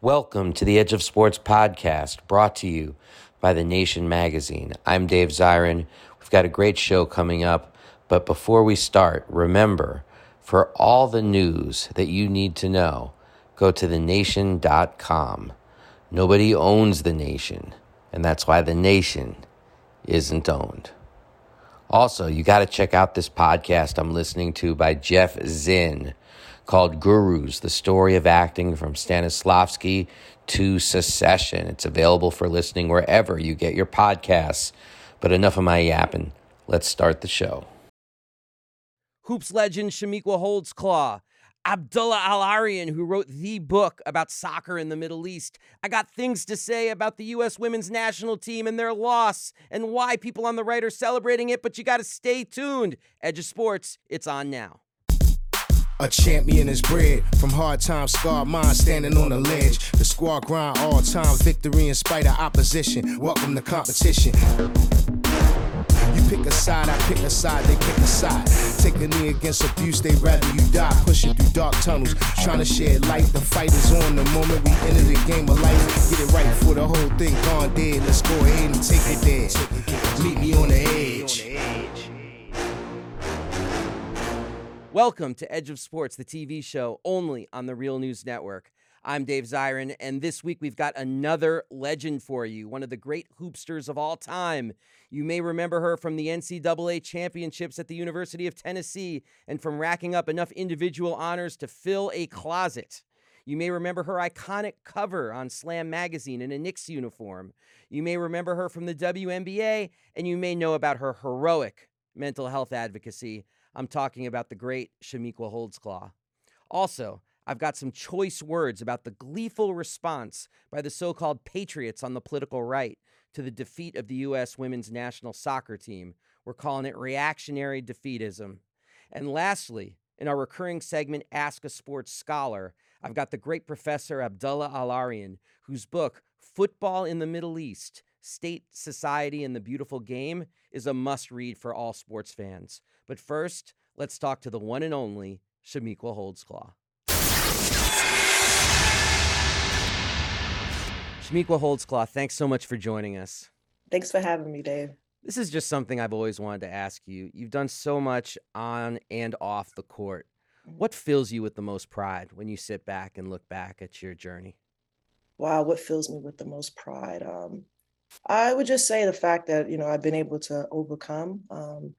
Welcome to the Edge of Sports podcast, brought to you by The Nation magazine. I'm Dave Zirin. We've got a great show coming up, but before we start, remember for all the news that you need to know, go to thenation.com. Nobody owns the nation, and that's why the nation isn't owned. Also, you got to check out this podcast I'm listening to by Jeff Zinn called Gurus The Story of Acting from Stanislavski to Succession. It's available for listening wherever you get your podcasts. But enough of my yapping. Let's start the show. Hoops legend Chamique Holdsclaw Abdullah Al Arian, who wrote the book about soccer in the Middle East. I got things to say about the U.S. women's national team and their loss and why people on the right are celebrating it, but you got to stay tuned. Edge of Sports, it's on now. A champion is bred from hard times, scarred mind standing on the ledge. The squad grind all time, victory in spite of opposition. Welcome to competition. You pick a side, I pick a side, they pick a side. Take a knee against abuse, they rather you die. Pushing through dark tunnels, trying to shed light. The fight is on the moment we enter the game of life. Get it right for the whole thing gone dead. Let's go ahead and take it there. Meet me on the edge. Welcome to Edge of Sports, the TV show only on the Real News Network. I'm Dave Zirin, and this week we've got another legend for you, one of the great hoopsters of all time. You may remember her from the NCAA championships at the University of Tennessee and from racking up enough individual honors to fill a closet. You may remember her iconic cover on Slam magazine in a Knicks uniform. You may remember her from the WNBA, and you may know about her heroic mental health advocacy. I'm talking about the great Chamique Holdsclaw. Also, I've got some choice words about the gleeful response by the so called patriots on the political right to the defeat of the U.S. women's national soccer team. We're calling it reactionary defeatism. And lastly, in our recurring segment, Ask a Sports Scholar, I've got the great professor Abdullah Al Arian, whose book, Football in the Middle East State, Society, and the Beautiful Game, is a must read for all sports fans. But first, let's talk to the one and only Chamique Holdsclaw. Chamique Holdsclaw, thanks so much for joining us. Thanks for having me, Dave. This is just something I've always wanted to ask you. You've done so much on and off the court. Mm-hmm. What fills you with the most pride when you sit back and look back at your journey? Wow, what fills me with the most pride? Um, I would just say the fact that you know I've been able to overcome, um,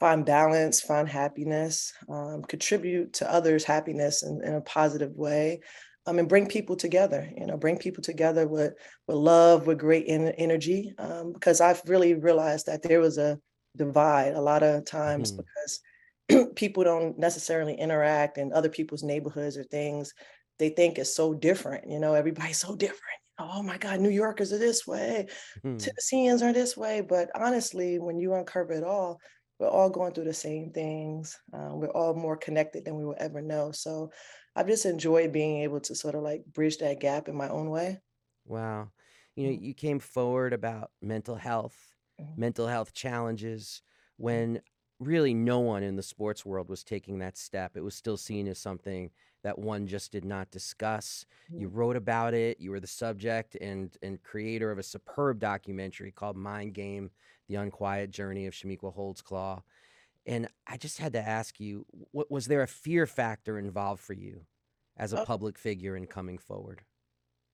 find balance, find happiness, um, contribute to others' happiness in, in a positive way, um, and bring people together. You know, bring people together with with love, with great en- energy. Um, because I've really realized that there was a divide a lot of times Mhm. because people don't necessarily interact in other people's neighborhoods or things. They think it's so different. You know, everybody's so different. Oh my God, New Yorkers are this way. Hmm. Tennesseans are this way. But honestly, when you uncover it all, we're all going through the same things. Uh, we're all more connected than we will ever know. So I've just enjoyed being able to sort of like bridge that gap in my own way. Wow. You know, Mhm. you came forward about mental health, Mhm. mental health challenges when really no one in the sports world was taking that step. It was still seen as something that one just did not discuss. You wrote about it, you were the subject and and creator of a superb documentary called Mind Game: The Unquiet Journey of Chamique Holdsclaw. And I just had to ask you, what was there a fear factor involved for you as a Uh, public figure in coming forward?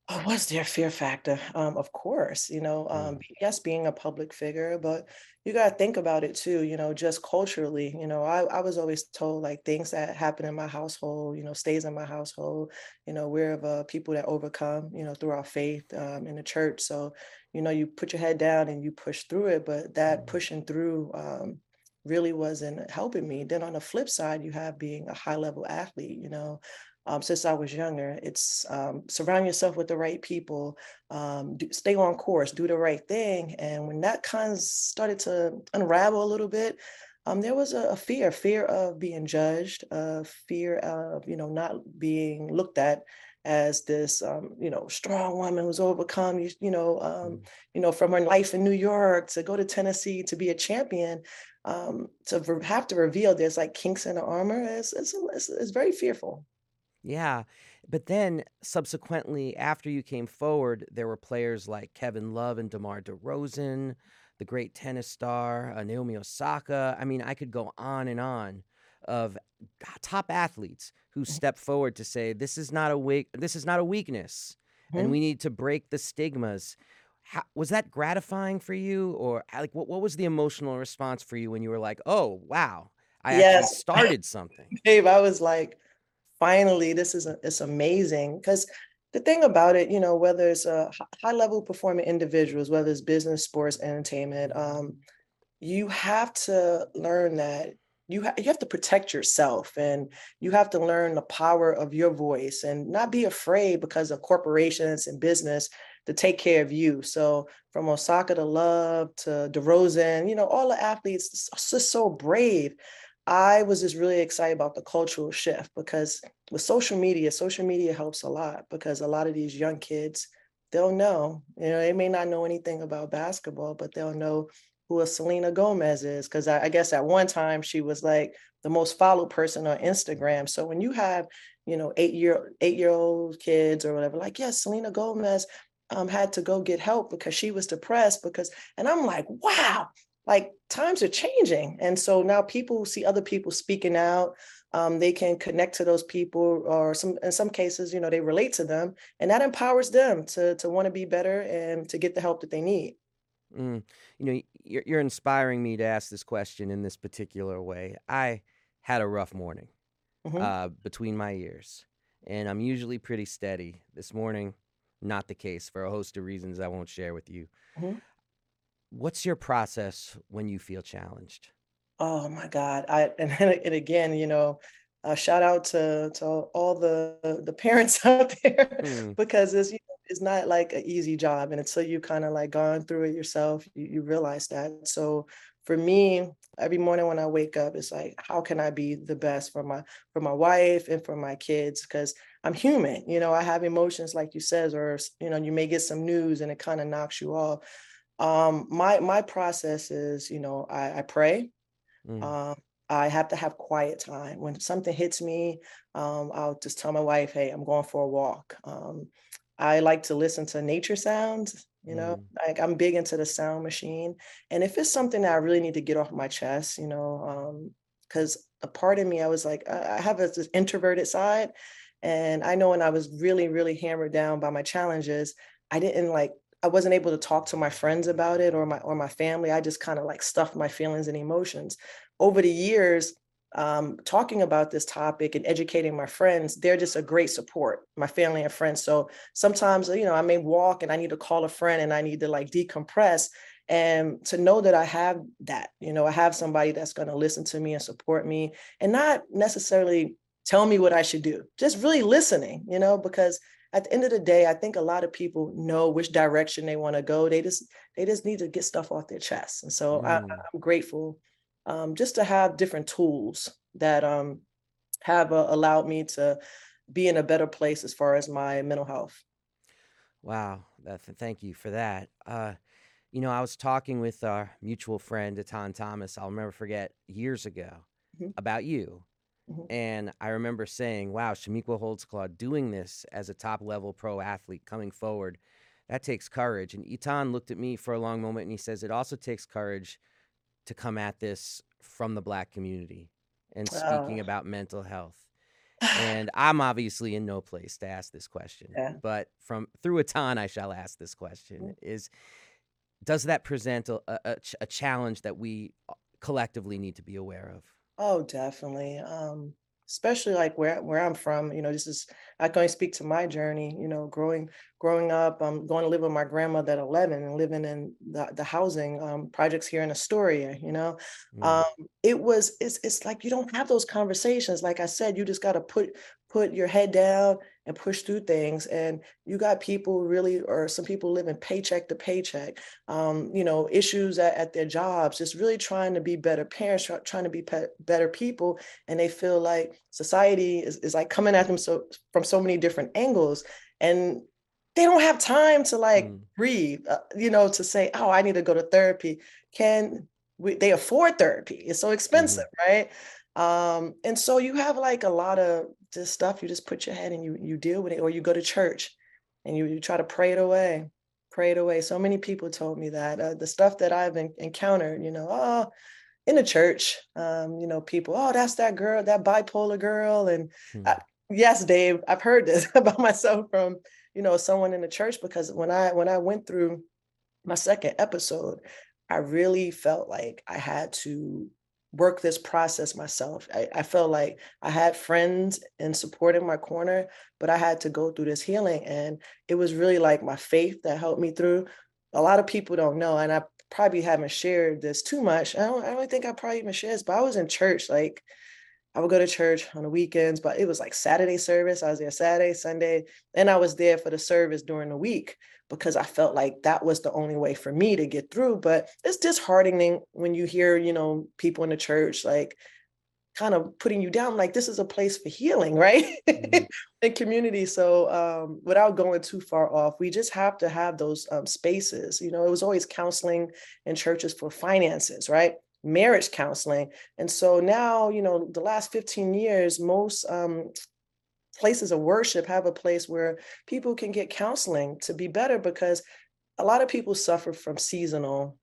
Oh, was there a fear factor? Um, of course, you know, um, Mm. yes, being a public figure, but you got to think about it too, you know, just culturally. You know, I, I was always told like things that happen in my household, you know, stays in my household. You know, we're of uh, people that overcome, you know, through our faith um, in the church. So, you know, you put your head down and you push through it, but that Mm. pushing through um, really wasn't helping me. Then on the flip side, you have being a high level athlete, you know, um, since I was younger. It's um, surround yourself with the right people, um, do, stay on course, do the right thing. And when that kind of started to unravel a little bit, um, there was a, a fear, fear of being judged, a fear of you know not being looked at as this um, you know strong woman who's overcome you, you know um, you know from her life in New York to go to Tennessee to be a champion um, to have to reveal there's like kinks in the armor is it's, it's, it's very fearful. Yeah. But then subsequently, after you came forward, there were players like Kevin Love and DeMar DeRozan, the great tennis star, uh, Naomi Osaka. I mean, I could go on and on of top athletes who Mhm. step forward to say this is not a weak this is not a weakness and Mhm. we need to break the stigmas. How, was that gratifying for you or like what, what was the emotional response for you when you were like, "Oh, wow, I actually Yes. started something." Dave, I was like, finally, this is a, it's amazing. Because the thing about it, you know, whether it's a high level performing individuals, whether it's business, sports, entertainment, um, you have to learn that you ha- you have to protect yourself and you have to learn the power of your voice and not be afraid because of corporations and business to take care of you. So from Osaka to Love to DeRozan, you know, all the athletes just so brave. I was just really excited about the cultural shift because with social media, social media helps a lot because a lot of these young kids, they'll know, you know, they may not know anything about basketball, but they'll know who a Selena Gomez is. Cause I, I guess at one time she was like the most followed person on Instagram. So when you have, you know, eight year, eight year old kids or whatever, like, yes, Selena Gomez um, had to go get help because she was depressed because, and I'm like, wow, like times are changing and so now people see other people speaking out um, they can connect to those people or some in some cases you know they relate to them and that empowers them to to want to be better and to get the help that they need Mm, you know, you're, you're inspiring me to ask this question in this particular way. I had a rough morning Mhm. uh, between my ears, and I'm usually pretty steady. This morning, not the case for a host of reasons I won't share with you. Mhm. What's your process when you feel challenged? oh my god i and, and again you know uh, shout out to to all the the parents out there Mm, because it's you know, it's not like an easy job and until you kind of like gone through it yourself you, you realize that. So for me every morning when i wake up it's like how can i be the best for my for my wife and for my kids? Because i'm human you know i have emotions like you says or you know you may get some news and it kind of knocks you off. Um my my process is you know i, I pray. Mm, um, I have to have quiet time. When something hits me, um, I'll just tell my wife, "Hey, I'm going for a walk." Um, I like to listen to nature sounds. You know, mm, like I'm big into the sound machine, and if it's something that I really need to get off my chest, you know, because a part of me, I was like, I I have this this introverted side, and I know when I was really, really hammered down by my challenges, I didn't like. I wasn't able to talk to my friends about it or my or my family. I just kind of like stuffed my feelings and emotions over the years, um, talking about this topic and educating my friends, they're just a great support, my family and friends. So sometimes, you know, I may walk and I need to call a friend and I need to like decompress. And to know that I have that, you know, I have somebody that's going to listen to me and support me and not necessarily tell me what I should do, just really listening, you know, because at the end of the day, I think a lot of people know which direction they want to go. They just they just need to get stuff off their chest. And so I, mm. I'm grateful um, just to have different tools that um, have uh, allowed me to be in a better place as far as my mental health. Wow, thank you for that. Uh, you know, I was talking with our mutual friend, Etan Thomas, I'll never forget, years ago Mhm. about you. Mhm. And I remember saying, wow, Chamique Holdsclaw doing this as a top level pro athlete coming forward, that takes courage. And Etan looked at me for a long moment and he says, it also takes courage to come at this from the black community and speaking Oh. about mental health. And I'm obviously in no place to ask this question, Yeah. but from through Etan, I shall ask this question: Is does that present a, a, a challenge that we uh, collectively need to be aware of? Oh, definitely. Um, especially like where where I'm from, you know, this is I can only speak to my journey, you know, growing growing up, um, going to live with my grandmother at 11 and living in the, the housing um, projects here in Astoria, you know. Mm, Um, it was it's it's like you don't have those conversations. Like I said, you just gotta put put your head down and push through things. And you got people really, or some people living paycheck to paycheck, um, you know, issues at, at their jobs, just really trying to be better parents, trying to be pe- better people. And they feel like society is, is like coming at them so from so many different angles. And they don't have time to like Mm. breathe, uh, you know, to say, oh, I need to go to therapy. Can we, they afford therapy? It's so expensive, right? Um, and so you have like a lot of just stuff you just put your head and you you deal with it or you go to church and you, you try to pray it away pray it away so many people told me that uh, the stuff that i've encountered you know oh in the church um, you know people oh that's that girl that bipolar girl and hmm. I, yes dave i've heard this about myself from you know someone in the church because when i when i went through my second episode i really felt like i had to work this process myself. I, I, felt like I had friends and support in my corner, but I had to go through this healing. And it was really like my faith that helped me through. A lot of people don't know, and I probably haven't shared this too much. I don't, I don't think I probably even shared this, but I was in church like I would go to church on the weekends, but it was like Saturday service. I was there Saturday, Sunday, and I was there for the service during the week because I felt like that was the only way for me to get through. But it's disheartening when you hear, you know, people in the church like kind of putting you down, like this is a place for healing, right? Mm-hmm. in community. So um, without going too far off, we just have to have those um, spaces. You know, it was always counseling in churches for finances, right? marriage counseling. And so now, you know, the last 15 years, most um, places of worship have a place where people can get counseling to be better because a lot of people suffer from seasonal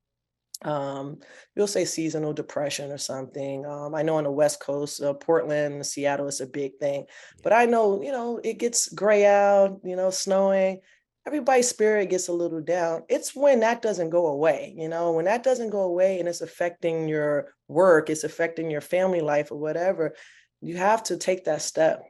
um, you'll say seasonal depression or something. Um, I know on the West Coast, uh, Portland, Seattle is a big thing, but I know, you know, it gets gray out, you know, snowing everybody's spirit gets a little down. It's when that doesn't go away, you know, when that doesn't go away and it's affecting your work, it's affecting your family life or whatever, you have to take that step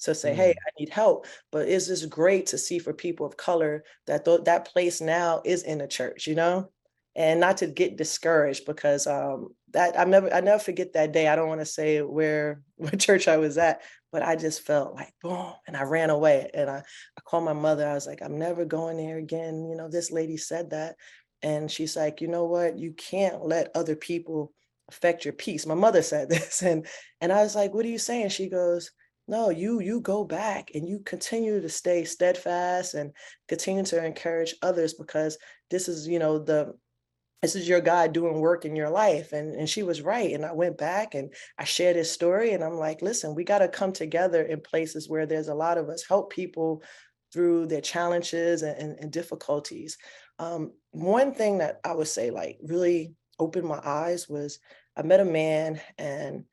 to say, mm-hmm. hey, I need help. But it's just great to see for people of color that th- that place now is in the church, you know? And not to get discouraged because um, that I never I never forget that day. I don't want to say where what church I was at, but I just felt like boom, and I ran away. And I, I called my mother. I was like, I'm never going there again. You know, this lady said that. And she's like, you know what? You can't let other people affect your peace. My mother said this. And and I was like, what are you saying? She goes, no, you you go back and you continue to stay steadfast and continue to encourage others because this is, you know, the this is your God doing work in your life. And, and she was right. And I went back and I shared his story. And I'm like, listen, we got to come together in places where there's a lot of us, help people through their challenges and, and, and difficulties. Um, one thing that I would say, like, really opened my eyes was I met a man and,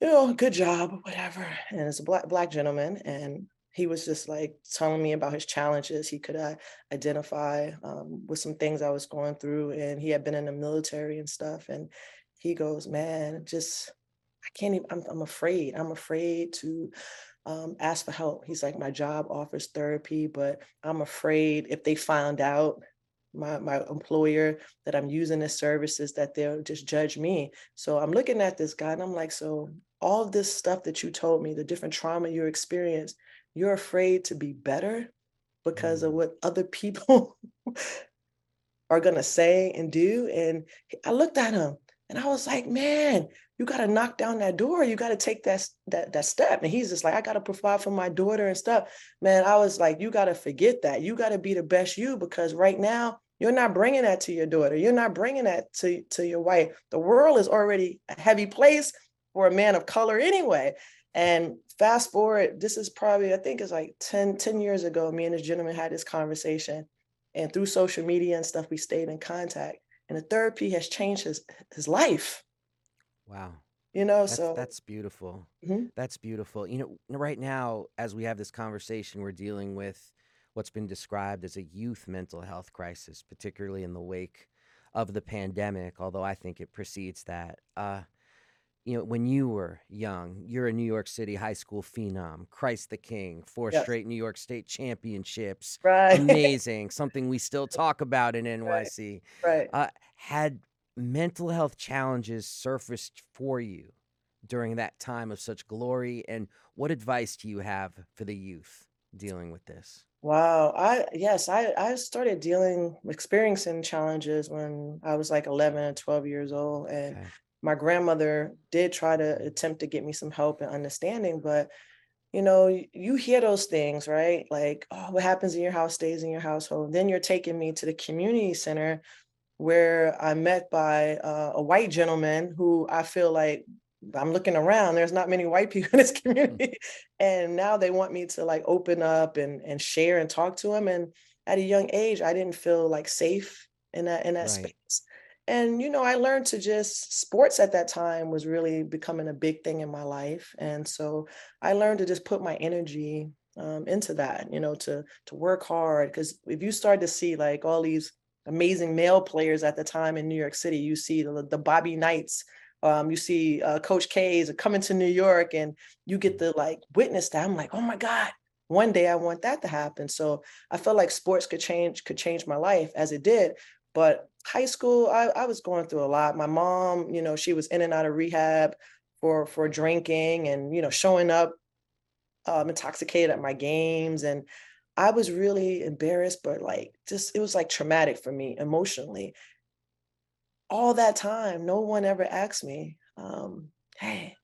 you know, good job, whatever. And it's a black black gentleman. And he was just like telling me about his challenges. He could uh, identify um, with some things I was going through, and he had been in the military and stuff. And he goes, "Man, just I can't even. I'm, I'm afraid. I'm afraid to." Um, ask for help. He's like, my job offers therapy, but I'm afraid if they find out my my employer that I'm using the services that they'll just judge me. So I'm looking at this guy and I'm like, so all this stuff that you told me, the different trauma you experienced, you're afraid to be better because of mm. what other people are going to say and do. And I looked at him and I was like, man, you got to knock down that door. You got to take that, that, that step. And he's just like, I got to provide for my daughter and stuff. Man, I was like, you got to forget that. You got to be the best you because right now you're not bringing that to your daughter. You're not bringing that to, to your wife. The world is already a heavy place for a man of color anyway. And fast forward, this is probably, I think it's like 10, 10 years ago, me and this gentleman had this conversation. And through social media and stuff, we stayed in contact. And the therapy has changed his his life. Wow. You know, that's, so that's beautiful. Mm-hmm. That's beautiful. You know, right now, as we have this conversation, we're dealing with what's been described as a youth mental health crisis, particularly in the wake of the pandemic, although I think it precedes that. Uh, you know, when you were young, you're a New York City high school phenom, Christ the King, four yes. straight New York State championships. Right. Amazing. Something we still talk about in NYC. Right. right. Uh, had mental health challenges surfaced for you during that time of such glory? And what advice do you have for the youth dealing with this? Wow. I yes, I I started dealing experiencing challenges when I was like 11 or 12 years old and okay my grandmother did try to attempt to get me some help and understanding, but you know, you hear those things, right? Like, oh, what happens in your house stays in your household. Then you're taking me to the community center where I'm met by uh, a white gentleman who I feel like I'm looking around, there's not many white people in this community. and now they want me to like open up and and share and talk to them. And at a young age, I didn't feel like safe in that in that right. space. And you know, I learned to just sports at that time was really becoming a big thing in my life. And so I learned to just put my energy um, into that, you know, to to work hard. Because if you start to see like all these amazing male players at the time in New York City, you see the, the Bobby Knights, um, you see uh, Coach K's coming to New York, and you get to like witness that. I'm like, oh my God, one day I want that to happen. So I felt like sports could change could change my life as it did. But high school, I, I was going through a lot. My mom, you know, she was in and out of rehab for for drinking and you know showing up um, intoxicated at my games and I was really embarrassed, but like just it was like traumatic for me emotionally. All that time, no one ever asked me, um, hey,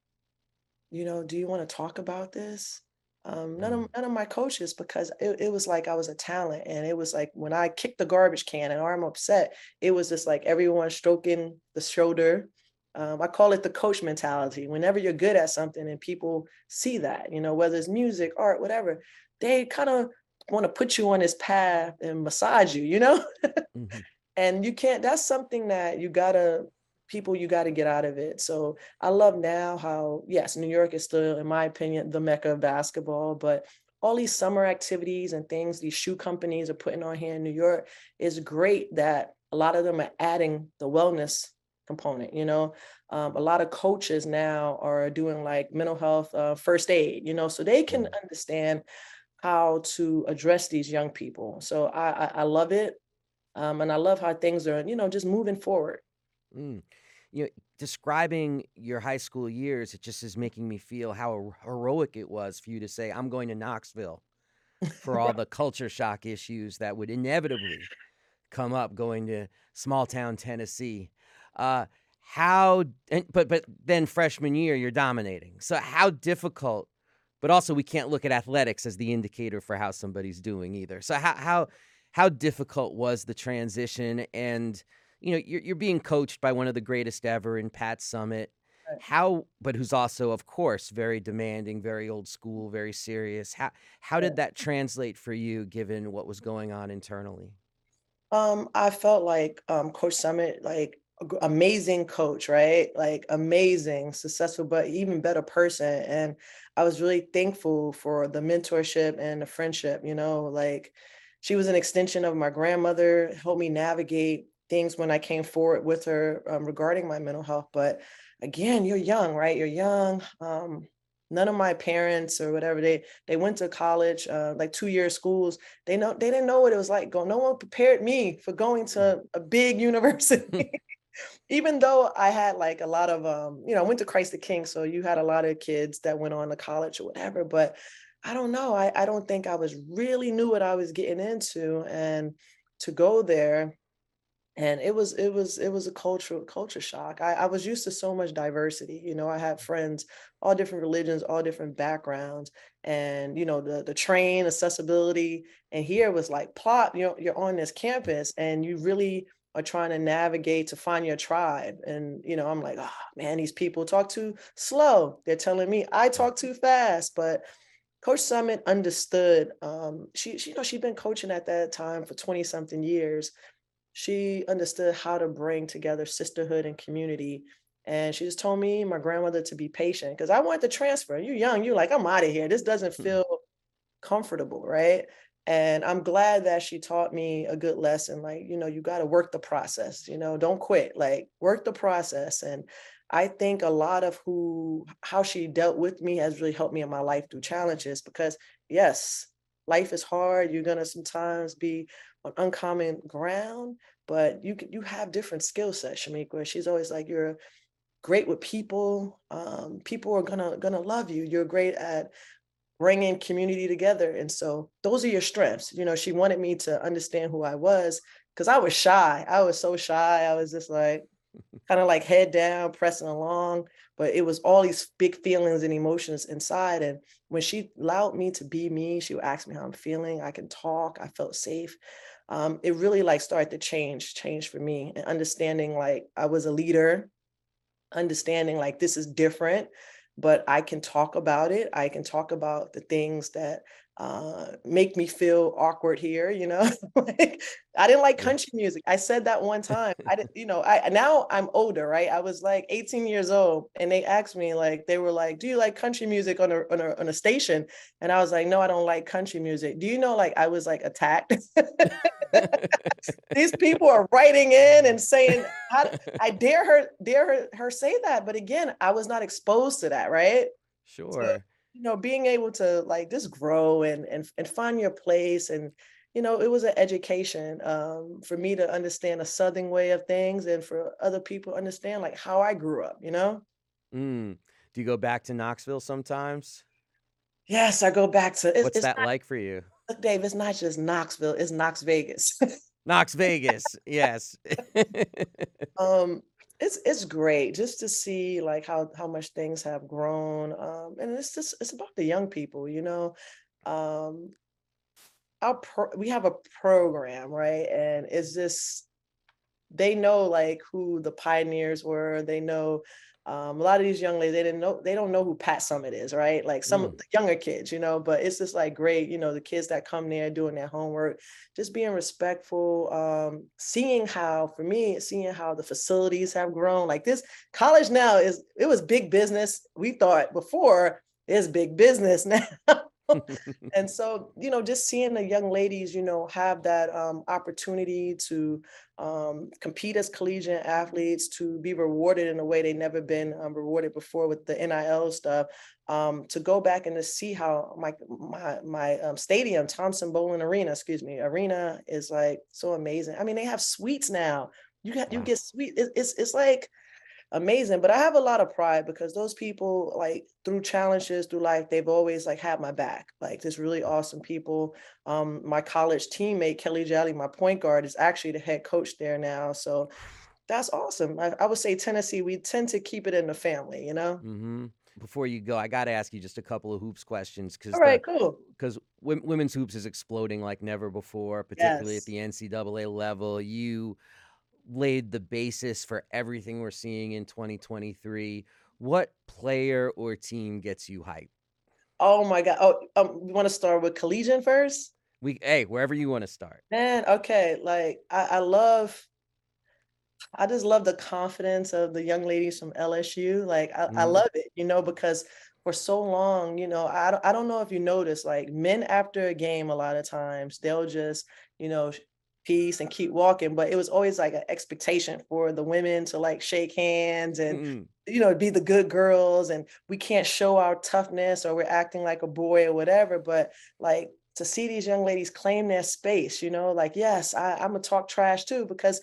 you know, do you want to talk about this? Um, none of mm. none of my coaches because it, it was like I was a talent and it was like when I kicked the garbage can and I'm upset, it was just like everyone stroking the shoulder. Um, I call it the coach mentality. Whenever you're good at something and people see that, you know, whether it's music, art, whatever, they kind of want to put you on this path and massage you, you know? mm-hmm. And you can't, that's something that you gotta, people, you gotta get out of it. So I love now how, yes, New York is still, in my opinion, the mecca of basketball, but all these summer activities and things these shoe companies are putting on here in New York is great that a lot of them are adding the wellness component you know um, a lot of coaches now are doing like mental health uh, first aid you know so they can mm. understand how to address these young people. So I, I, I love it. Um, and I love how things are, you know, just moving forward. Mm. You know, describing your high school years, it just is making me feel how heroic it was for you to say, I'm going to Knoxville for all the culture shock issues that would inevitably come up going to small town Tennessee. Uh, how, but, but then freshman year, you're dominating. So, how difficult but also we can't look at athletics as the indicator for how somebody's doing either. So how how how difficult was the transition? And you know, you're you're being coached by one of the greatest ever in Pat Summitt. How, but who's also, of course, very demanding, very old school, very serious. How how did that translate for you, given what was going on internally? Um, I felt like um, Coach Summitt, like amazing coach, right? Like amazing, successful, but even better person. And I was really thankful for the mentorship and the friendship, you know, like she was an extension of my grandmother, helped me navigate things when I came forward with her um, regarding my mental health. But again, you're young, right? You're young. Um, none of my parents or whatever they they went to college uh, like two year schools they know they didn't know what it was like going no one prepared me for going to a big university even though I had like a lot of um, you know, I went to Christ the King, so you had a lot of kids that went on to college or whatever, but I don't know. I, I don't think I was really knew what I was getting into. And to go there, and it was it was it was a cultural culture shock. I, I was used to so much diversity. You know, I had friends, all different religions, all different backgrounds, and you know, the the train accessibility. And here was like plot, you know, you're on this campus and you really are trying to navigate to find your tribe. And, you know, I'm like, oh man, these people talk too slow. They're telling me I talk too fast. But Coach Summitt understood. Um, she, she, you know, she'd been coaching at that time for 20 something years. She understood how to bring together sisterhood and community. And she just told me, my grandmother, to be patient because I wanted to transfer. You're young, you're like, I'm out of here. This doesn't hmm. feel comfortable, right? and i'm glad that she taught me a good lesson like you know you got to work the process you know don't quit like work the process and i think a lot of who how she dealt with me has really helped me in my life through challenges because yes life is hard you're going to sometimes be on uncommon ground but you you have different skill sets Chamique she's always like you're great with people um, people are gonna gonna love you you're great at bringing community together. And so those are your strengths. You know, she wanted me to understand who I was because I was shy. I was so shy. I was just like, kind of like head down, pressing along. But it was all these big feelings and emotions inside. And when she allowed me to be me, she would ask me how I'm feeling. I can talk. I felt safe. Um, it really like started to change, change for me and understanding like I was a leader understanding like this is different but I can talk about it. I can talk about the things that uh, make me feel awkward here. You know, like I didn't like country music. I said that one time. I didn't, you know, I now I'm older, right? I was like 18 years old, and they asked me like, they were like, "Do you like country music on a on a, on a station?" And I was like, "No, I don't like country music." Do you know, like, I was like attacked. These people are writing in and saying, "I dare her, dare her, her say that." But again, I was not exposed to that, right? Sure. So, you know being able to like just grow and and, and find your place and you know it was an education um, for me to understand a southern way of things and for other people to understand like how i grew up you know? Mm. do you go back to knoxville sometimes? Yes i go back to it's, what's it's that not, like for you? Look, dave it's not just knoxville it's knox vegas. Knox vegas yes. Um it's it's great just to see like how how much things have grown um and it's just it's about the young people you know um our pro- we have a program right and it's just they know like who the pioneers were they know um, a lot of these young ladies, they didn't know, they don't know who Pat Summitt is, right? Like some mm. of the younger kids, you know, but it's just like great, you know, the kids that come there doing their homework, just being respectful, um, seeing how, for me, seeing how the facilities have grown. Like this college now is, it was big business. We thought before it's big business now. and so you know just seeing the young ladies you know have that um, opportunity to um, compete as collegiate athletes to be rewarded in a way they've never been um, rewarded before with the NIL stuff um, to go back and to see how my my my um, stadium Thompson-Boling arena excuse me arena is like so amazing. I mean they have suites now. You got you get sweet it, it's it's like amazing. But I have a lot of pride because those people, like through challenges through life, they've always like had my back. Like this really awesome people. Um, my college teammate Kellie Jolly, my point guard, is actually the head coach there now. So that's awesome. I, I would say Tennessee, we tend to keep it in the family, you know. Mm-hmm before you go, I got to ask you just a couple of hoops questions because all right, the, cool. Because w- women's hoops is exploding like never before, particularly yes. at the NCAA level. You laid the basis for everything we're seeing in 2023. What player or team gets you hype? Oh my god! Oh, um, you want to start with collegiate first? We hey, wherever you want to start. Man, okay. Like I, I love I just love the confidence of the young ladies from LSU. Like I, mm. I, love it, you know, because for so long, you know, I, I don't know if you notice, like men after a game, a lot of times they'll just, you know, peace and keep walking but it was always like an expectation for the women to like shake hands and mm-hmm. you know be the good girls and we can't show our toughness or we're acting like a boy or whatever but like to see these young ladies claim their space you know like yes I, i'm gonna talk trash too because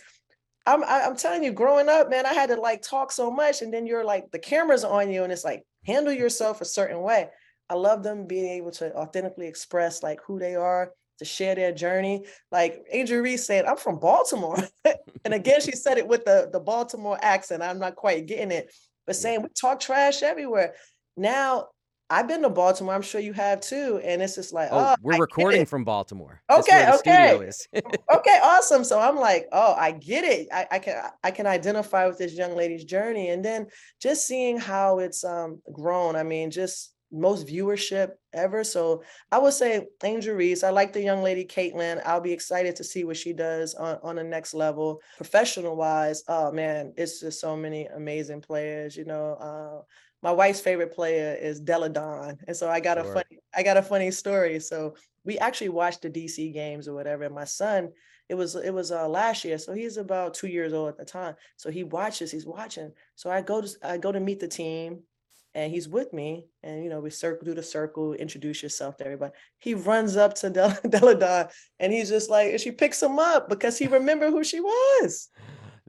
I'm I'm telling you, growing up, man, I had to like talk so much, and then you're like the cameras on you, and it's like handle yourself a certain way. I love them being able to authentically express like who they are to share their journey. Like Angel Reese said, I'm from Baltimore. and again, she said it with the, the Baltimore accent. I'm not quite getting it, but saying we talk trash everywhere. Now, I've been to Baltimore. I'm sure you have too. And it's just like, oh, oh we're I recording from Baltimore. Okay, okay. okay, awesome. So I'm like, oh, I get it. I, I, can I can identify with this young lady's journey. And then just seeing how it's um grown. I mean, just most viewership ever. So I would say Angel Reese. I like the young lady Caitlin. I'll be excited to see what she does on, on the next level. Professional wise, oh man, it's just so many amazing players. You know, uh, my wife's favorite player is Delle Donne. And so I got sure. a funny, I got a funny story. So we actually watched the DC games or whatever. And my son, it was it was uh, last year, so he's about two years old at the time. So he watches, he's watching. So I go to I go to meet the team and he's with me and you know we circle do the circle introduce yourself to everybody. He runs up to Del- Delle Donne and he's just like and she picks him up because he remembered who she was.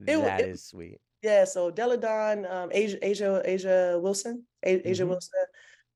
It, that it, is sweet. Yeah so Delle Donne um Asia, A'ja A'ja Wilson A- A'ja mm-hmm. Wilson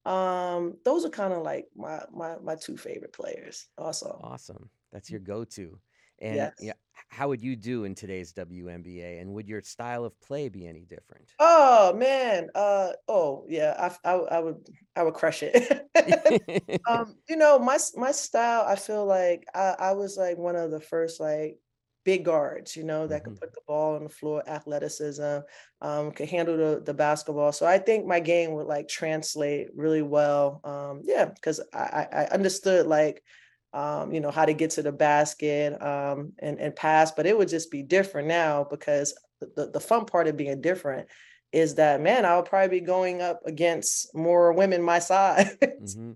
um those are kind of like my my my two favorite players also. Awesome. That's your go-to. And yes. yeah, how would you do in today's WNBA? And would your style of play be any different? Oh man, uh, oh yeah, I, I, I would I would crush it. um, you know, my my style, I feel like I, I was like one of the first like big guards, you know, that mm-hmm. can put the ball on the floor, athleticism, um, can handle the, the basketball. So I think my game would like translate really well. Um, yeah, because I, I understood like um, you know, how to get to the basket um, and, and pass, but it would just be different now because the, the fun part of being different is that, man, I'll probably be going up against more women my size mm-hmm.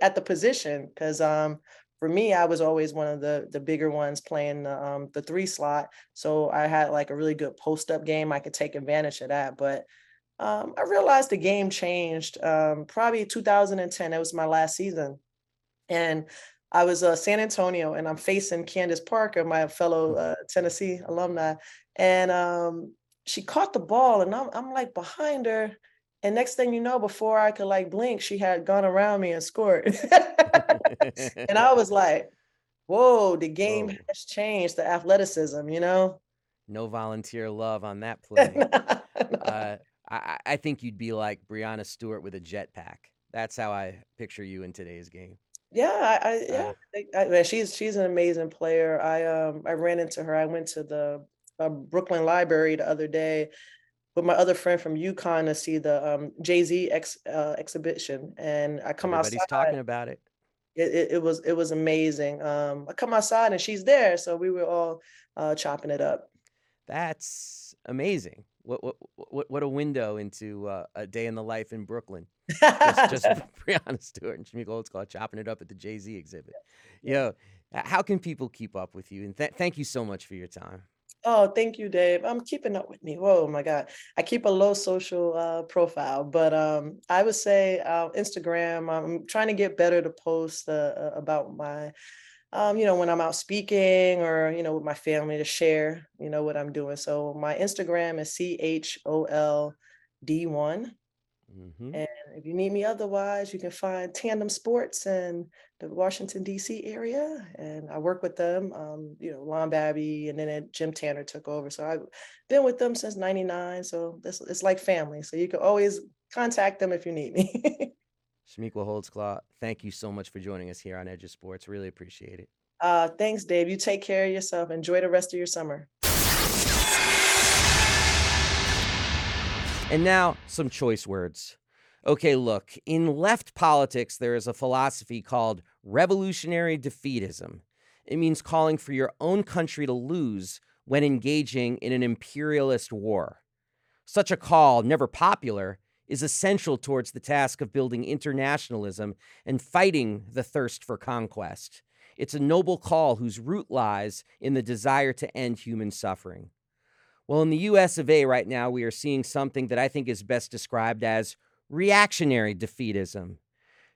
at the position. Cause um, for me, I was always one of the the bigger ones playing the um, the three slot. So I had like a really good post up game. I could take advantage of that. But um, I realized the game changed um, probably 2010. It was my last season. And I was uh, San Antonio and I'm facing Candace Parker, my fellow mm. uh, Tennessee alumni. And um, she caught the ball and I'm, I'm like behind her. And next thing you know, before I could like blink, she had gone around me and scored. and I was like, whoa, the game whoa. has changed, the athleticism, you know? No volunteer love on that play. uh, I, I think you'd be like Breanna Stewart with a jetpack. That's how I picture you in today's game. Yeah, I, I yeah, I, I, she's she's an amazing player. I um I ran into her. I went to the uh, Brooklyn Library the other day with my other friend from UConn to see the um, Jay Z ex, uh, exhibition, and I come Everybody's outside. talking about it. It, it. it, was it was amazing. Um, I come outside and she's there, so we were all uh, chopping it up. That's amazing. What what what what a window into uh, a day in the life in Brooklyn. Just, just Breanna Stewart and Chamique Holdsclaw chopping it up at the Jay Z exhibit. Yo, how can people keep up with you? And th- thank you so much for your time. Oh, thank you, Dave. I'm keeping up with me. Whoa, my God. I keep a low social uh, profile, but um, I would say uh, Instagram. I'm trying to get better to post uh, uh about my, um, you know, when I'm out speaking or, you know, with my family to share, you know, what I'm doing. So my Instagram is C H O L D one Mm-hmm. And if you need me otherwise, you can find Tandem Sports in the Washington, D.C. area. And I work with them. Um, you know, Lon Babby and then Jim Tanner took over. So I've been with them since 99. So this, it's like family. So you can always contact them if you need me. Chamique Holdsclaw, thank you so much for joining us here on Edge of Sports. Really appreciate it. Uh, thanks, Dave. You take care of yourself. Enjoy the rest of your summer. And now, some choice words. Okay, look, in left politics, there is a philosophy called revolutionary defeatism. It means calling for your own country to lose when engaging in an imperialist war. Such a call, never popular, is essential towards the task of building internationalism and fighting the thirst for conquest. It's a noble call whose root lies in the desire to end human suffering. Well, in the US of A right now, we are seeing something that I think is best described as reactionary defeatism.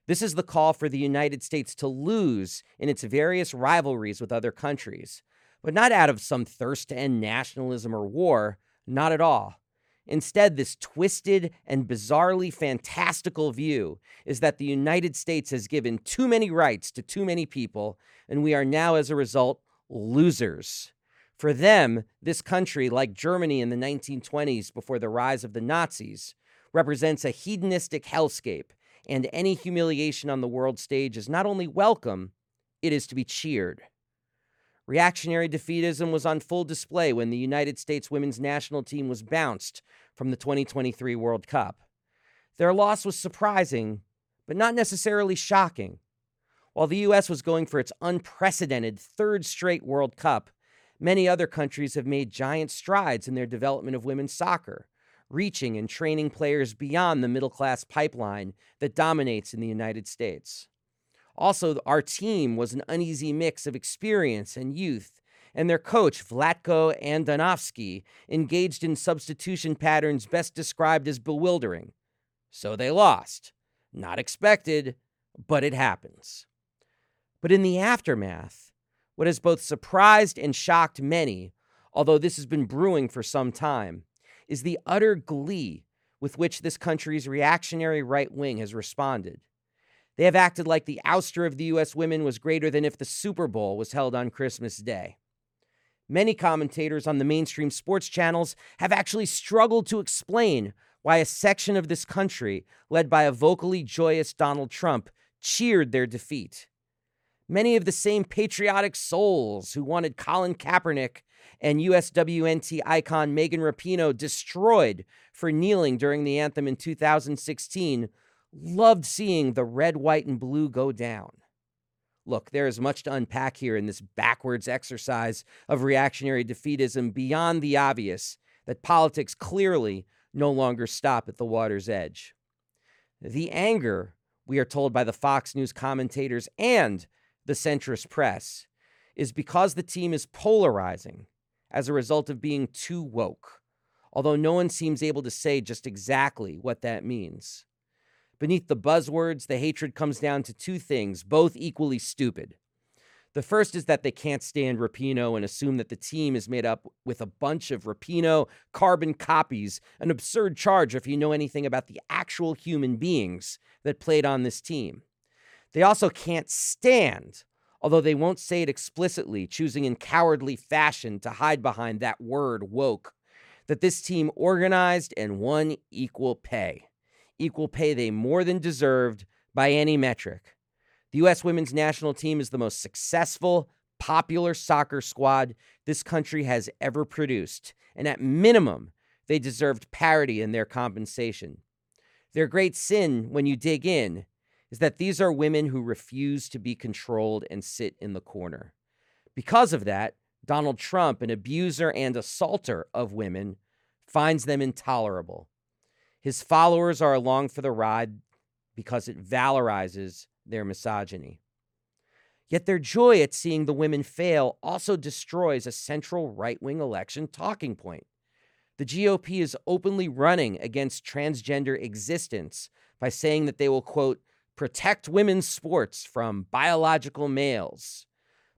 This is the call for the United States to lose in its various rivalries with other countries, but not out of some thirst to end nationalism or war, not at all. Instead, this twisted and bizarrely fantastical view is that the United States has given too many rights to too many people, and we are now, as a result, losers. For them, this country, like Germany in the 1920s before the rise of the Nazis, represents a hedonistic hellscape, and any humiliation on the world stage is not only welcome, it is to be cheered. Reactionary defeatism was on full display when the United States women's national team was bounced from the 2023 World Cup. Their loss was surprising, but not necessarily shocking. While the U.S. was going for its unprecedented third straight World Cup, Many other countries have made giant strides in their development of women's soccer, reaching and training players beyond the middle class pipeline that dominates in the United States. Also, our team was an uneasy mix of experience and youth, and their coach, Vlatko Andonovski, engaged in substitution patterns best described as bewildering. So they lost. Not expected, but it happens. But in the aftermath, what has both surprised and shocked many, although this has been brewing for some time, is the utter glee with which this country's reactionary right wing has responded. They have acted like the ouster of the U.S. women was greater than if the Super Bowl was held on Christmas Day. Many commentators on the mainstream sports channels have actually struggled to explain why a section of this country, led by a vocally joyous Donald Trump, cheered their defeat. Many of the same patriotic souls who wanted Colin Kaepernick and USWNT icon Megan Rapinoe destroyed for kneeling during the anthem in 2016 loved seeing the red, white, and blue go down. Look, there is much to unpack here in this backwards exercise of reactionary defeatism beyond the obvious that politics clearly no longer stop at the water's edge. The anger, we are told by the Fox News commentators and the centrist press, is because the team is polarizing as a result of being too woke, although no one seems able to say just exactly what that means. Beneath the buzzwords, the hatred comes down to two things, both equally stupid. The first is that they can't stand Rapinoe and assume that the team is made up with a bunch of Rapinoe carbon copies, an absurd charge if you know anything about the actual human beings that played on this team. They also can't stand, although they won't say it explicitly, choosing in cowardly fashion to hide behind that word woke, that this team organized and won equal pay equal pay they more than deserved by any metric. The U.S. women's national team is the most successful, popular soccer squad this country has ever produced, and at minimum, they deserved parity in their compensation. Their great sin, when you dig in, is that these are women who refuse to be controlled and sit in the corner. Because of that, Donald Trump, an abuser and assaulter of women, finds them intolerable. His followers are along for the ride because it valorizes their misogyny. Yet their joy at seeing the women fail also destroys a central right wing election talking point. The GOP is openly running against transgender existence by saying that they will, quote, protect women's sports from biological males.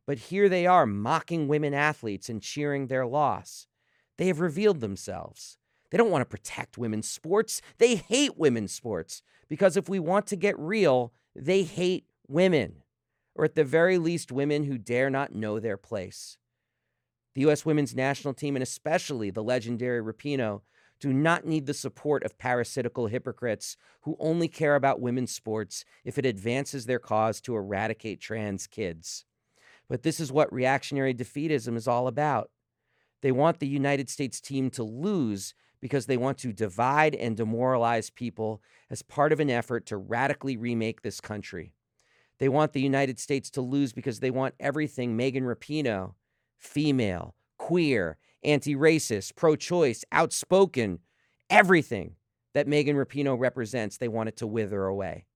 But here they are mocking women athletes and cheering their loss. They have revealed themselves. They don't want to protect women's sports. They hate women's sports because if we want to get real, they hate women, or at the very least, women who dare not know their place. The U.S. women's national team, and especially the legendary Rapinoe, do not need the support of parasitical hypocrites who only care about women's sports if it advances their cause to eradicate trans kids. But this is what reactionary defeatism is all about. They want the United States team to lose because they want to divide and demoralize people as part of an effort to radically remake this country. They want the United States to lose because they want everything Megan Rapinoe, female, queer, anti racist, pro choice, outspoken, everything that Megan Rapinoe represents, they want it to wither away.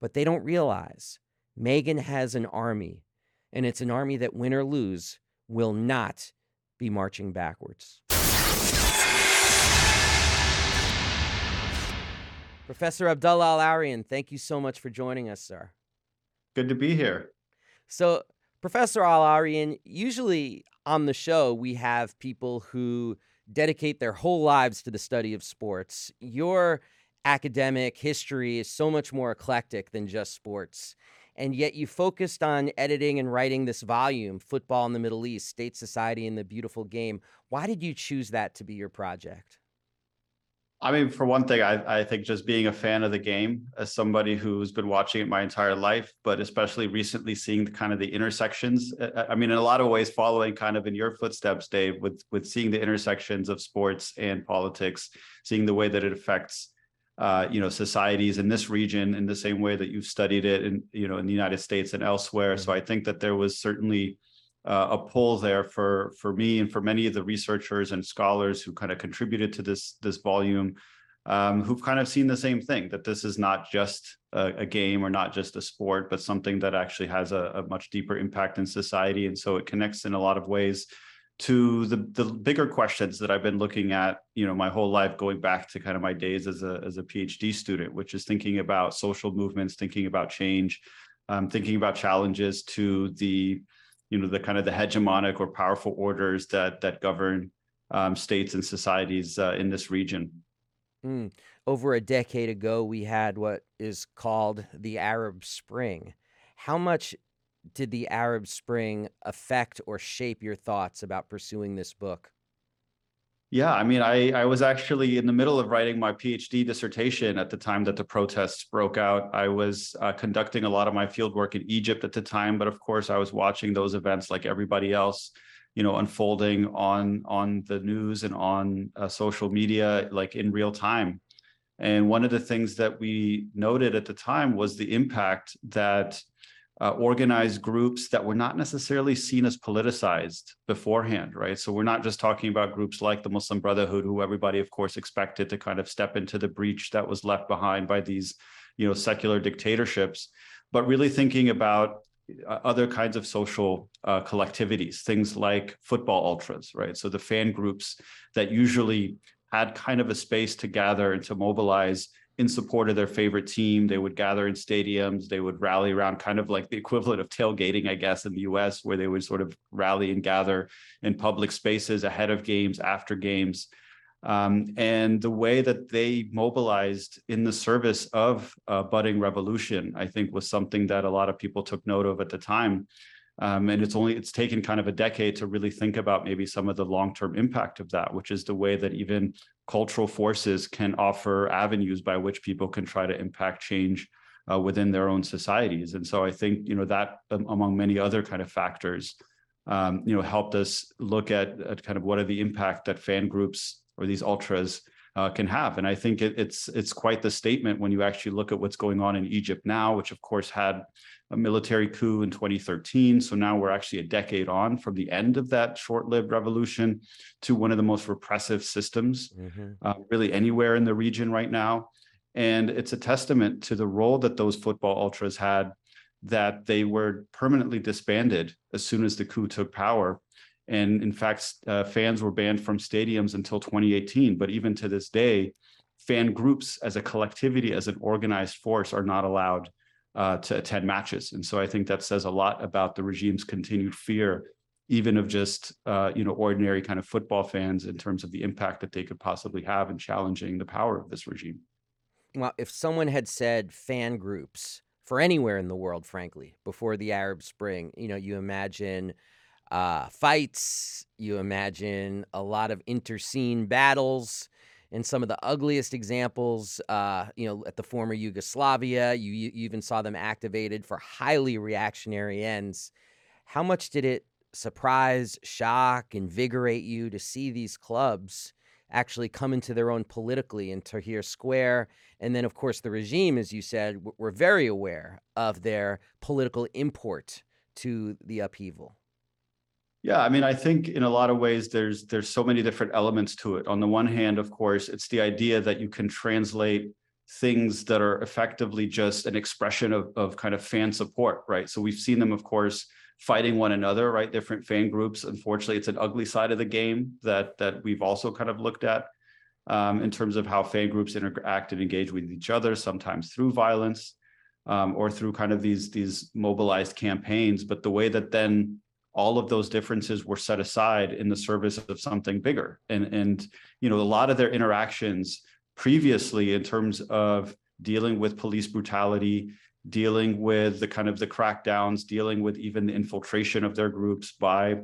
But they don't realize Megan has an army, and it's an army that, win or lose, will not be marching backwards. Professor Abdullah Al Arian, thank you so much for joining us, sir. Good to be here. So, Professor Al Arian, usually on the show, we have people who dedicate their whole lives to the study of sports. Your academic history is so much more eclectic than just sports. And yet, you focused on editing and writing this volume, Football in the Middle East, State Society and the Beautiful Game. Why did you choose that to be your project? I mean, for one thing, I, I think just being a fan of the game as somebody who's been watching it my entire life, but especially recently seeing the kind of the intersections. Uh, uh, I mean, in a lot of ways, following kind of in your footsteps, Dave, with with seeing the intersections of sports and politics, seeing the way that it affects, uh, you know, societies in this region in the same way that you've studied it in you know in the United States and elsewhere. Mm-hmm. So I think that there was certainly uh, a pull there for for me and for many of the researchers and scholars who kind of contributed to this this volume um, who've kind of seen the same thing that this is not just a, a game or not just a sport but something that actually has a, a, much deeper impact in society. And so it connects in a lot of ways to the the bigger questions that I've been looking at you know my whole life going back to kind of my days as a as a PhD student which is thinking about social movements thinking about change um, thinking about challenges to the you know the kind of the hegemonic or powerful orders that that govern um, states and societies uh, in this region. Mm. Over a decade ago, we had what is called the Arab Spring. How much did the Arab Spring affect or shape your thoughts about pursuing this book? Yeah, I mean, I I was actually in the middle of writing my PhD dissertation at the time that the protests broke out. I was uh, conducting a lot of my fieldwork in Egypt at the time, but of course, I was watching those events like everybody else, you know, unfolding on on the news and on uh, social media, like in real time. And one of the things that we noted at the time was the impact that uh, organized groups that were not necessarily seen as politicized beforehand, right? So we're not just talking about groups like the Muslim Brotherhood, who everybody, of course, expected to kind of step into the breach that was left behind by these, you know, secular dictatorships, but really thinking about uh, other kinds of social uh, collectivities, things like football ultras, right? So the fan groups that usually had kind of a space to gather and to mobilize in support of their favorite team. They would gather in stadiums. They would rally around kind of like the equivalent of tailgating, I guess, in the US, where they would sort of rally and gather in public spaces ahead of games, after games. Um, and the way that they mobilized in the service of a budding revolution, I think, was something that a lot of people took note of at the time. Um, and it's only it's taken kind of a decade to really think about maybe some of the long-term impact of that, which is the way that even cultural forces can offer avenues by which people can try to impact change uh, within their own societies. And so I think you know that um, among many other kind of factors, um, you know, helped us look at, at kind of what are the impact that fan groups or these ultras uh, can have. And I think it, it's it's quite the statement when you actually look at what's going on in Egypt now, which of course had a military coup in 2013. So now we're actually a decade on from the end of that short lived revolution to one of the most repressive systems, mm-hmm. uh, really anywhere in the region right now. And it's a testament to the role that those football ultras had that they were permanently disbanded as soon as the coup took power. And in fact, uh, fans were banned from stadiums until 2018. But even to this day, fan groups as a collectivity, as an organized force, are not allowed uh, to attend matches. And so I think that says a lot about the regime's continued fear, even of just uh, you know ordinary kind of football fans in terms of the impact that they could possibly have in challenging the power of this regime. Well, if someone had said fan groups for anywhere in the world, frankly, before the Arab Spring, you know, you imagine uh, fights, you imagine a lot of interscene battles in some of the ugliest examples, uh, you know, at the former Yugoslavia. You, you even saw them activated for highly reactionary ends. How much did it surprise, shock, invigorate you to see these clubs actually come into their own politically in Tahrir Square? And then, of course, the regime, as you said, were very aware of their political import to the upheaval. Yeah, I mean, I think in a lot of ways there's there's so many different elements to it. On the one hand, of course, it's the idea that you can translate things that are effectively just an expression of, of kind of fan support, right? So we've seen them, of course, fighting one another, right? Different fan groups. Unfortunately, it's an ugly side of the game that that we've also kind of looked at um, in terms of how fan groups interact and engage with each other, sometimes through violence um, or through kind of these these mobilized campaigns. But the way that then all of those differences were set aside in the service of something bigger. And and you know a lot of their interactions previously in terms of dealing with police brutality dealing with the kind of the crackdowns dealing with even the infiltration of their groups by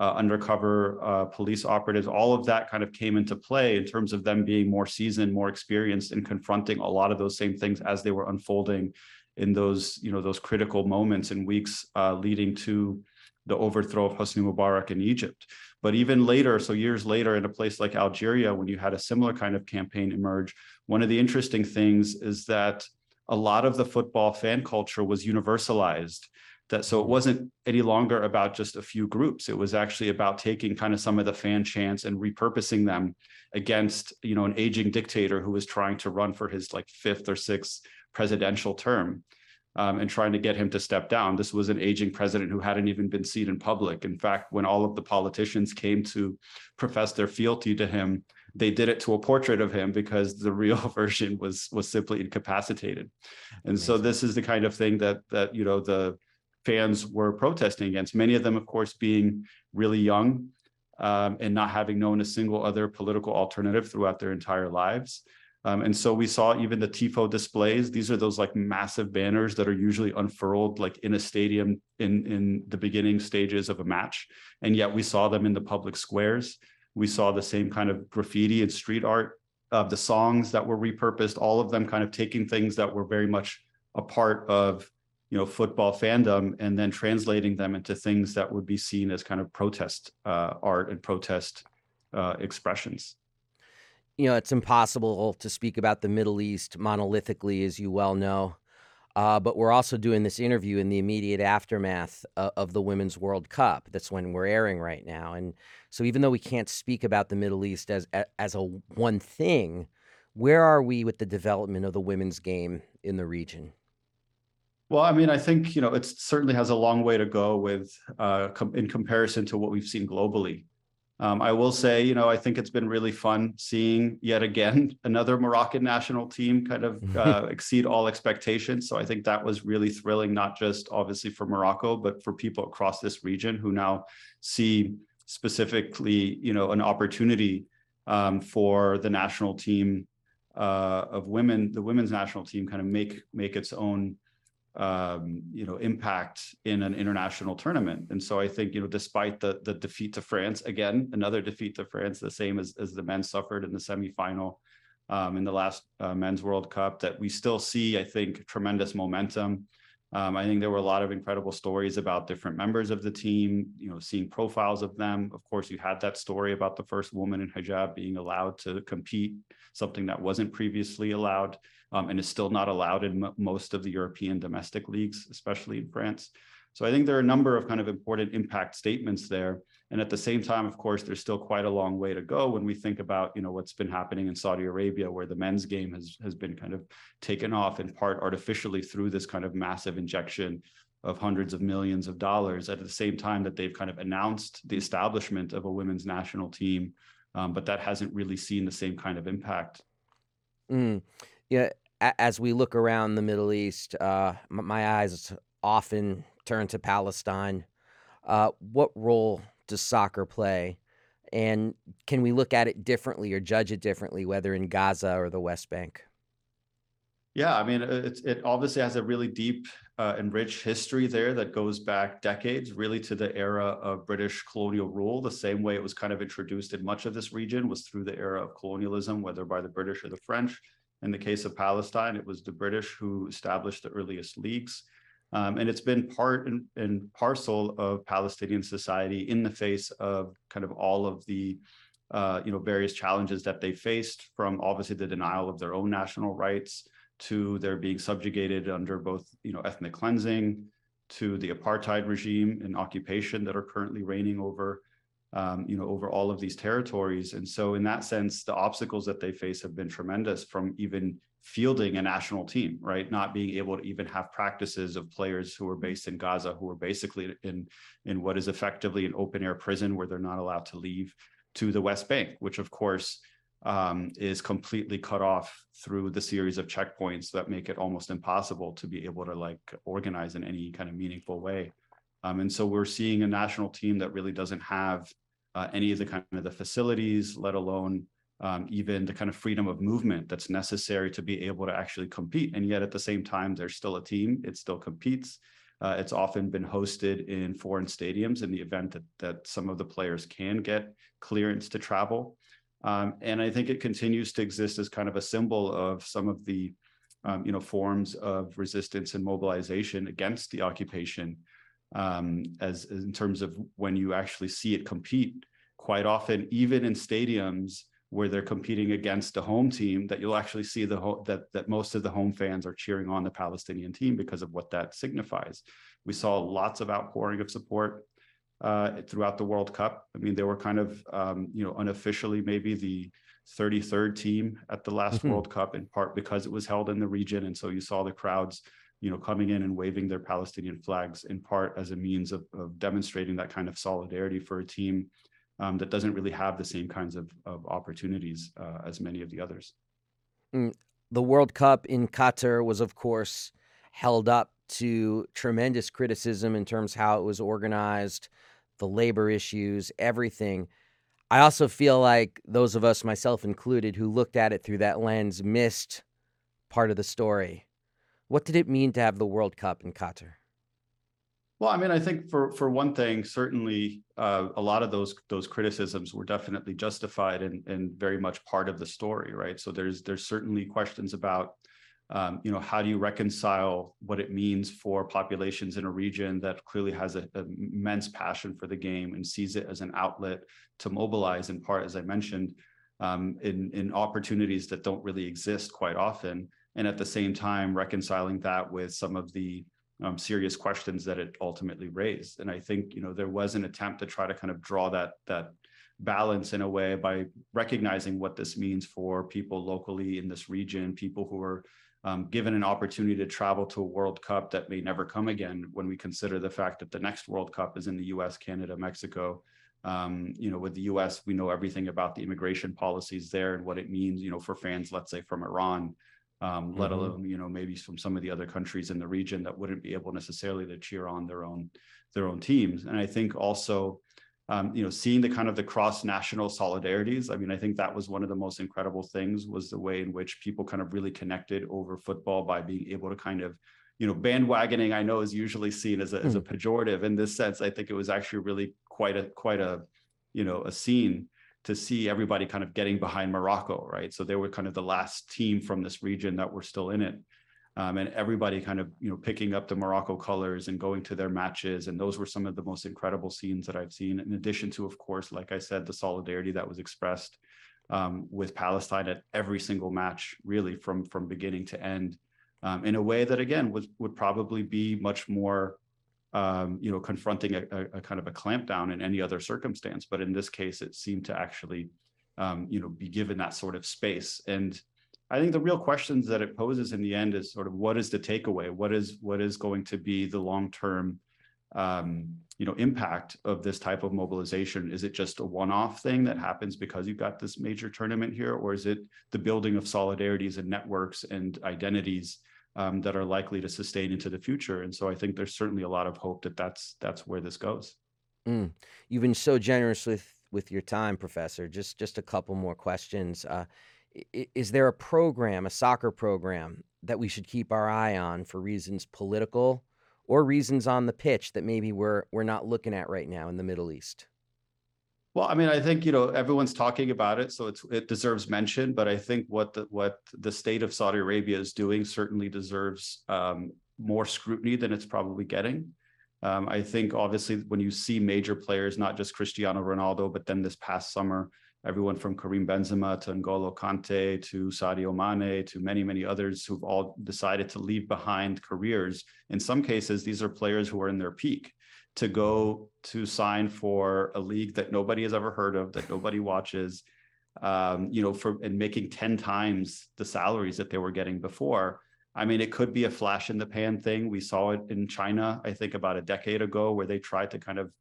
uh, undercover uh, police operatives all of that kind of came into play in terms of them being more seasoned more experienced in confronting a lot of those same things as they were unfolding in those you know those critical moments and weeks uh, leading to the overthrow of Hosni Mubarak in Egypt. But even later, so years later, in a place like Algeria, when you had a similar kind of campaign emerge, one of the interesting things is that a lot of the football fan culture was universalized. That so it wasn't any longer about just a few groups. It was actually about taking kind of some of the fan chants and repurposing them against, you know, an aging dictator who was trying to run for his like fifth or sixth presidential term um, and trying to get him to step down. This was an aging president who hadn't even been seen in public. In fact, when all of the politicians came to profess their fealty to him, they did it to a portrait of him because the real version was was simply incapacitated. And so this is the kind of thing that that you know the fans were protesting against. Many of them, of course, being really young um, and not having known a single other political alternative throughout their entire lives. Um, and so we saw even the TIFO displays. These are those like massive banners that are usually unfurled like in a stadium in, in the beginning stages of a match. And yet we saw them in the public squares. We saw the same kind of graffiti and street art of the songs that were repurposed, all of them kind of taking things that were very much a part of you know football fandom and then translating them into things that would be seen as kind of protest uh, art and protest uh, expressions you know it's impossible to speak about the middle east monolithically as you well know uh, but we're also doing this interview in the immediate aftermath of, the women's world cup that's when we're airing right now and so even though we can't speak about the middle east as as a one thing where are we with the development of the women's game in the region well, I mean, I think you know it certainly has a long way to go with uh, com- in comparison to what we've seen globally. Um, I will say, you know, I think it's been really fun seeing yet again another Moroccan national team kind of uh, exceed all expectations. So I think that was really thrilling, not just obviously for Morocco, but for people across this region who now see specifically, you know, an opportunity um, for the national team uh, of women, the women's national team, kind of make make its own um, you know impact in an international tournament. And so I think you know despite the the defeat to France again, another defeat to France, the same as as the men suffered in the semifinal um, in the last uh, men's World Cup, that we still see I think tremendous momentum. Um, I think there were a lot of incredible stories about different members of the team, you know, seeing profiles of them. Of course, you had that story about the first woman in hijab being allowed to compete, something that wasn't previously allowed um, and is still not allowed in most of the European domestic leagues, especially in France. So I think there are a number of kind of important impact statements there. And at the same time, of course, there's still quite a long way to go when we think about, you know, what's been happening in Saudi Arabia, where the men's game has has been kind of taken off in part artificially through this kind of massive injection of hundreds of millions of dollars at the same time that they've kind of announced the establishment of a women's national team, um, but that hasn't really seen the same kind of impact. Mm. Yeah, as we look around the Middle East, uh, my eyes often turn to Palestine. Uh, what role does soccer play? And can we look at it differently or judge it differently, whether in Gaza or the West Bank? Yeah, I mean, it, it obviously has a really deep uh, and rich history there that goes back decades, really to the era of British colonial rule. The same way it was kind of introduced in much of this region was through the era of colonialism, whether by the British or the French. In the case of Palestine, it was the British who established the earliest leagues. Um, and it's been part and, and, parcel of Palestinian society in the face of kind of all of the uh, you know various challenges that they faced, from obviously the denial of their own national rights to their being subjugated under both you know ethnic cleansing, to the apartheid regime and occupation that are currently reigning over um, you know over all of these territories. And so in that sense, the obstacles that they face have been tremendous from even fielding a national team, right? Not being able to even have practices of players who are based in Gaza, who are basically in in what is effectively an open air prison where they're not allowed to leave, to the West Bank, which of course um, is completely cut off through the series of checkpoints that make it almost impossible to be able to like organize in any kind of meaningful way. Um, and so we're seeing a national team that really doesn't have uh, any of the kind of the facilities, let alone um, even the kind of freedom of movement that's necessary to be able to actually compete. And yet at the same time, there's still a team, it still competes. Uh, it's often been hosted in foreign stadiums in the event that, that some of the players can get clearance to travel. Um, and I think it continues to exist as kind of a symbol of some of the um, you know, forms of resistance and mobilization against the occupation um, as, as in terms of when you actually see it compete quite often, even in stadiums where they're competing against a home team that you'll actually see the ho- that that most of the home fans are cheering on the Palestinian team because of what that signifies. We saw lots of outpouring of support uh, throughout the World Cup. I mean, they were kind of um, you know unofficially maybe the 33rd team at the last mm-hmm. World Cup in part because it was held in the region, and so you saw the crowds you know coming in and waving their Palestinian flags in part as a means of, of demonstrating that kind of solidarity for a team um, that doesn't really have the same kinds of, of opportunities uh, as many of the others. Mm. The World Cup in Qatar was, of course, held up to tremendous criticism in terms how it was organized, the labor issues, everything. I also feel like those of us, myself included, who looked at it through that lens missed part of the story. What did it mean to have the World Cup in Qatar? Well, I mean, I think for for one thing, certainly uh, a lot of those those criticisms were definitely justified and and very much part of the story, right? So there's there's certainly questions about um, you know how do you reconcile what it means for populations in a region that clearly has an immense passion for the game and sees it as an outlet to mobilize in part, as I mentioned, um, in in opportunities that don't really exist quite often, and at the same time reconciling that with some of the um, serious questions that it ultimately raised. And I think you know there was an attempt to try to kind of draw that that balance in a way by recognizing what this means for people locally in this region, people who are um, given an opportunity to travel to a World Cup that may never come again. When we consider the fact that the next World Cup is in the U.S., Canada, Mexico. Um, you know, with the U.S., we know everything about the immigration policies there and what it means. You know, for fans, let's say from Iran um, mm-hmm. let alone you know maybe from some of the other countries in the region that wouldn't be able necessarily to cheer on their own their own teams. And I think also um, you know seeing the kind of the cross national solidarities. I mean, I think that was one of the most incredible things was the way in which people kind of really connected over football by being able to kind of you know bandwagoning i know is usually seen as a, as a mm. pejorative in this sense i think it was actually really quite a quite a you know a scene to see everybody kind of getting behind Morocco, right? So they were kind of the last team from this region that were still in it. Um, and everybody kind of you know picking up the Morocco colors and going to their matches, and those were some of the most incredible scenes that I've seen. In addition to, of course, like I said, the solidarity that was expressed um, with Palestine at every single match, really from from beginning to end, um, in a way that again was would probably be much more um, you know, confronting a, a, kind of a clampdown in any other circumstance. But in this case, it seemed to actually, um, you know, be given that sort of space. And I think the real questions that it poses in the end is sort of what is the takeaway? What is what is going to be the long term, um, you know, impact of this type of mobilization? Is it just a one off thing that happens because you've got this major tournament here, or is it the building of solidarities and networks and identities? Um, that are likely to sustain into the future. And so I think there's certainly a lot of hope that that's that's where this goes. Mm. You've been so generous with with your time, Professor. Just just a couple more questions. Uh, is there a program, a soccer program, that we should keep our eye on for reasons political or reasons on the pitch that maybe we're we're not looking at right now in the Middle East? Well, I mean, I think you know everyone's talking about it, so it deserves mention. But I think what the what the state of Saudi Arabia is doing certainly deserves um, more scrutiny than it's probably getting. Um, I think obviously when you see major players, not just Cristiano Ronaldo, but then this past summer, everyone from Karim Benzema to N'Golo Kante to Sadio Mane to many many others who've all decided to leave behind careers. In some cases, these are players who are in their peak to go to sign for a league that nobody has ever heard of, that nobody watches, um, you know, for and making 10 times the salaries that they were getting before. I mean, it could be a flash in the pan thing. We saw it in China, I think about a decade ago, where they tried to kind of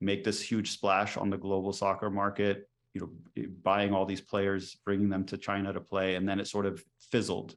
make this huge splash on the global soccer market, you know, buying all these players, bringing them to China to play, and then it sort of fizzled.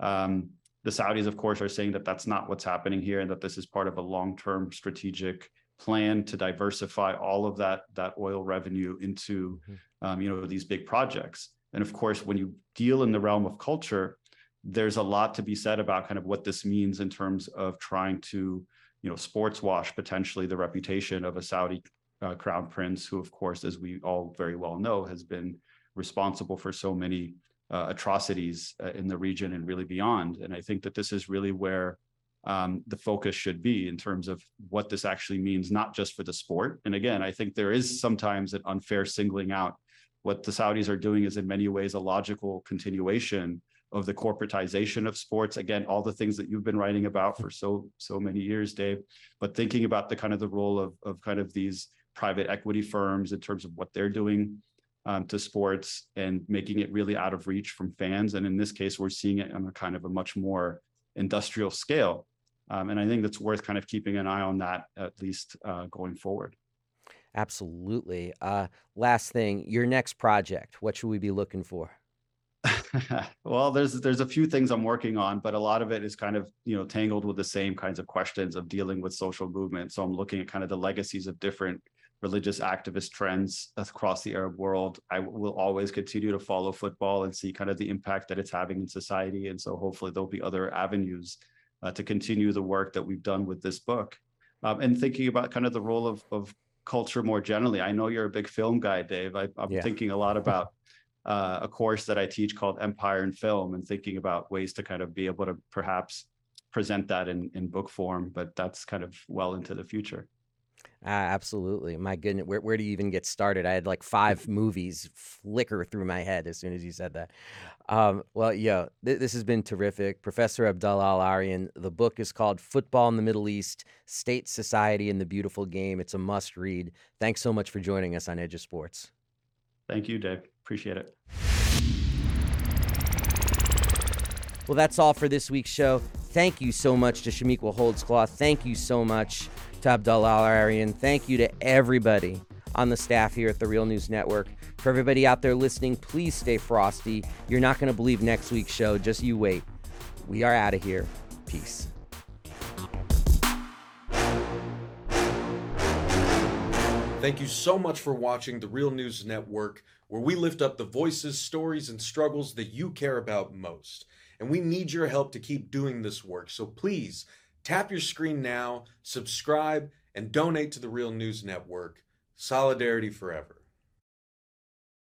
Um, the Saudis, of course, are saying that that's not what's happening here, and that this is part of a long-term strategic plan to diversify all of that that oil revenue into, mm-hmm. um, you know, these big projects. And of course, when you deal in the realm of culture, there's a lot to be said about kind of what this means in terms of trying to, you know, sports wash potentially the reputation of a Saudi uh, crown prince, who, of course, as we all very well know, has been responsible for so many uh, atrocities uh, in the region and really beyond. And I think that this is really where um, the focus should be in terms of what this actually means, not just for the sport. And again, I think there is sometimes an unfair singling out. What the Saudis are doing is in many ways a logical continuation of the corporatization of sports. Again, all the things that you've been writing about for so so many years, Dave. But thinking about the kind of the role of of kind of these private equity firms in terms of what they're doing um, to sports and making it really out of reach from fans. And in this case, we're seeing it on a kind of a much more industrial scale. Um, and I think that's worth kind of keeping an eye on that at least uh, going forward. Absolutely. Uh, last thing, your next project, what should we be looking for? well, there's there's a few things I'm working on, but a lot of it is kind of you know tangled with the same kinds of questions of dealing with social movement. So I'm looking at kind of the legacies of different religious activist trends across the Arab world. I will always continue to follow football and see kind of the impact that it's having in society. And so hopefully there'll be other avenues uh, to continue the work that we've done with this book. um, and thinking about kind of the role of of culture more generally. I know you're a big film guy, Dave. I, am yeah. thinking a lot about uh, a course that I teach called Empire and Film, and thinking about ways to kind of be able to perhaps present that in in book form. But that's kind of well into the future. Uh, absolutely. My goodness, where, where do you even get started? I had like five movies flicker through my head as soon as you said that. Um, well, yeah, th- this has been terrific. Professor Abdullah Al Arian, the book is called Football in the Middle East State, Society, and the Beautiful Game. It's a must read. Thanks so much for joining us on Edge of Sports. Thank you, Dave. Appreciate it. Well, that's all for this week's show. Thank you so much to Chamique Holdsclaw. Thank you so much to Abdullah Arian. Thank you to everybody on the staff here at the Real News Network. For everybody out there listening, please stay frosty. You're not going to believe next week's show. Just you wait. We are out of here. Peace. Thank you so much for watching the Real News Network, where we lift up the voices, stories, and struggles that you care about most. And we need your help to keep doing this work. So please Tap your screen now, subscribe, and donate to the Real News Network. Solidarity forever.